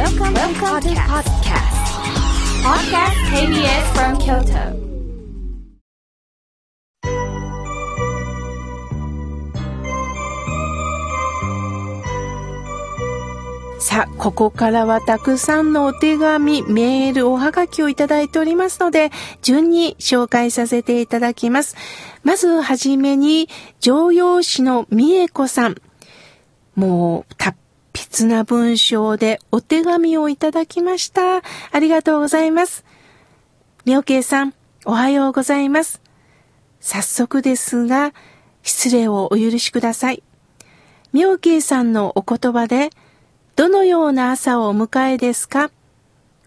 Welcome, Welcome to podcast. Podcast KBS from Kyoto. さあ、ここからはたくさんのお手紙、メール、おはがきをいただいておりますので、順に紹介させていただきます。まずはじめに、常用紙の美恵子さん。もう、達筆な文章でお手紙をいただきました。ありがとうございます。みおけいさん、おはようございます。早速ですが、失礼をお許しください。みおけいさんのお言葉で、どのような朝をお迎えですか？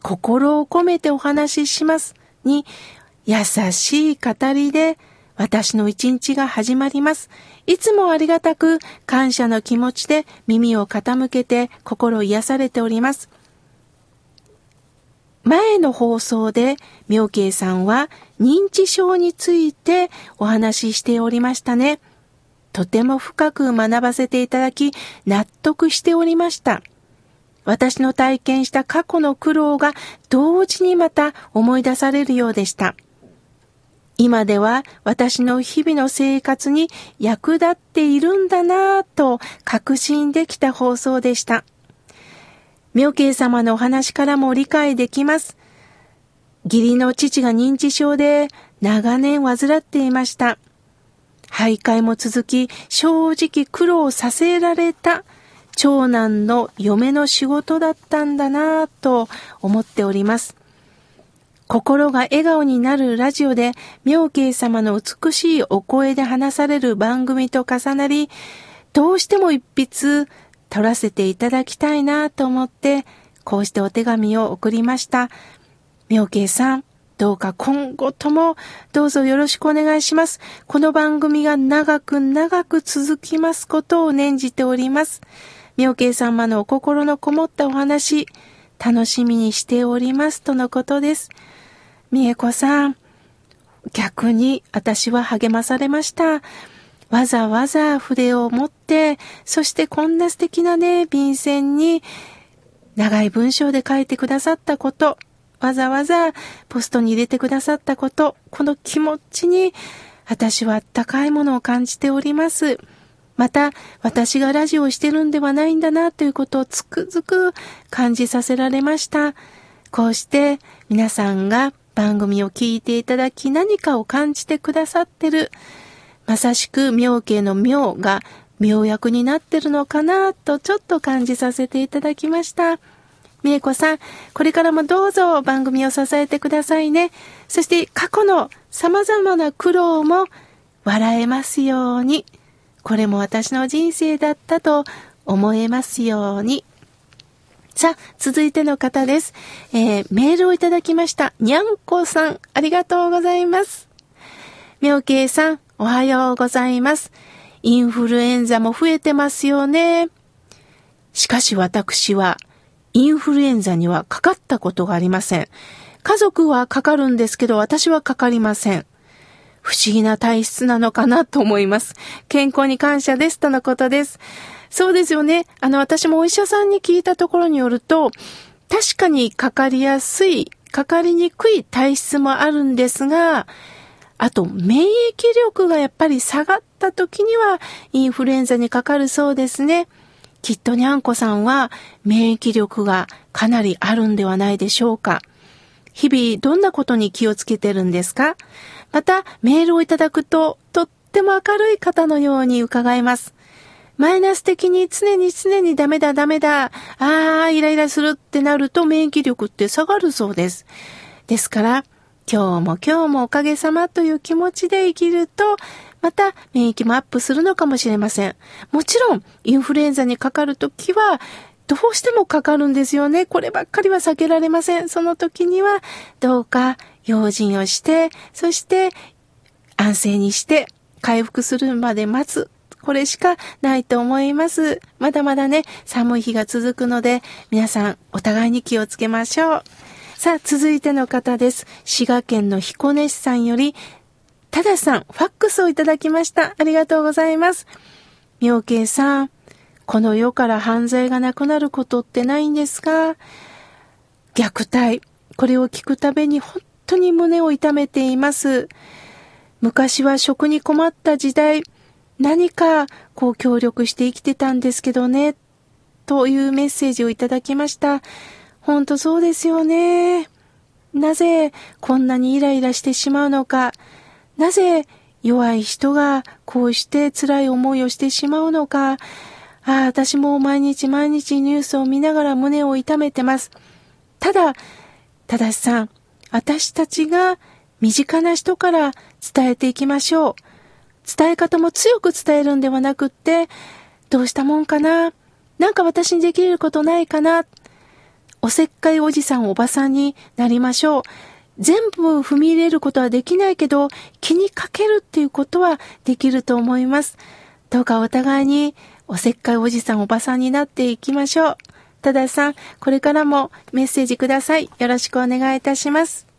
心を込めてお話ししますに優しい語りで私の一日が始まります。いつもありがたく感謝の気持ちで耳を傾けて心癒されております。前の放送で妙慶さんは認知症についてお話ししておりましたね。とても深く学ばせていただき納得しておりました。私の体験した過去の苦労が同時にまた思い出されるようでした。今では私の日々の生活に役立っているんだなぁと確信できた放送でした。妙慶様のお話からも理解できます。義理の父が認知症で長年患っていました。徘徊も続き、正直苦労させられた長男の嫁の仕事だったんだなぁと思っております。心が笑顔になるラジオで妙慶様の美しいお声で話される番組と重なり、どうしても一筆取らせていただきたいなと思って、こうしてお手紙を送りました。妙慶さん、どうか今後ともどうぞよろしくお願いします。この番組が長く長く続きますことを念じております。妙慶様のお心のこもったお話、楽しみにしておりますとのことです。美恵子さん、逆に私は励まされました。わざわざ筆を持って、そしてこんな素敵なね、便箋に長い文章で書いてくださったこと、わざわざポストに入れてくださったこと、この気持ちに私はあったかいものを感じております。また、私がラジオをしてるんではないんだなということをつくづく感じさせられました。こうして皆さんが番組を聞いていただき何かを感じてくださってる。まさしく妙慶の妙が妙役になってるのかなとちょっと感じさせていただきました。みえこさん、これからもどうぞ番組を支えてくださいね。そして過去の様々な苦労も笑えますように。これも私の人生だったと思えますように。さあ、続いての方です。えー、メールをいただきました。にゃんこさん、ありがとうございます。みょうけいさん、おはようございます。インフルエンザも増えてますよね。しかし私は、インフルエンザにはかかったことがありません。家族はかかるんですけど、私はかかりません。不思議な体質なのかなと思います。健康に感謝ですとのことです。そうですよね。あの、私もお医者さんに聞いたところによると、確かにかかりやすい、かかりにくい体質もあるんですが、あと、免疫力がやっぱり下がった時には、インフルエンザにかかるそうですね。きっとにゃんこさんは、免疫力がかなりあるんではないでしょうか。日々、どんなことに気をつけてるんですか？また、メールをいただくと、とっても明るい方のように伺えます。マイナス的に常に常にダメだダメだ、ああ、イライラするってなると免疫力って下がるそうです。ですから、今日も今日もおかげさまという気持ちで生きると、また免疫もアップするのかもしれません。もちろん、インフルエンザにかかるときは、どうしてもかかるんですよね。こればっかりは避けられません。その時には、どうか用心をして、そして安静にして回復するまで待つ。これしかないと思います。まだまだね、寒い日が続くので、皆さんお互いに気をつけましょう。さあ、続いての方です。滋賀県の彦根市さんより、たださん、ファックスをいただきました。ありがとうございます。妙慶さん、この世から犯罪がなくなることってないんですが、虐待、これを聞くたびに本当に胸を痛めています。昔は食に困った時代、何かこう協力して生きてたんですけどね、というメッセージをいただきました。本当そうですよね。なぜこんなにイライラしてしまうのか。なぜ弱い人がこうして辛い思いをしてしまうのか。ああ、私も毎日毎日ニュースを見ながら胸を痛めてます。ただ、たださん、私たちが身近な人から伝えていきましょう。伝え方も強く伝えるんではなくって、どうしたもんかな？なんか私にできることないかな？おせっかいおじさんおばさんになりましょう。全部踏み入れることはできないけど、気にかけるっていうことはできると思います。どうかお互いにおせっかいおじさんおばさんになっていきましょう。たださん、これからもメッセージください。よろしくお願いいたします。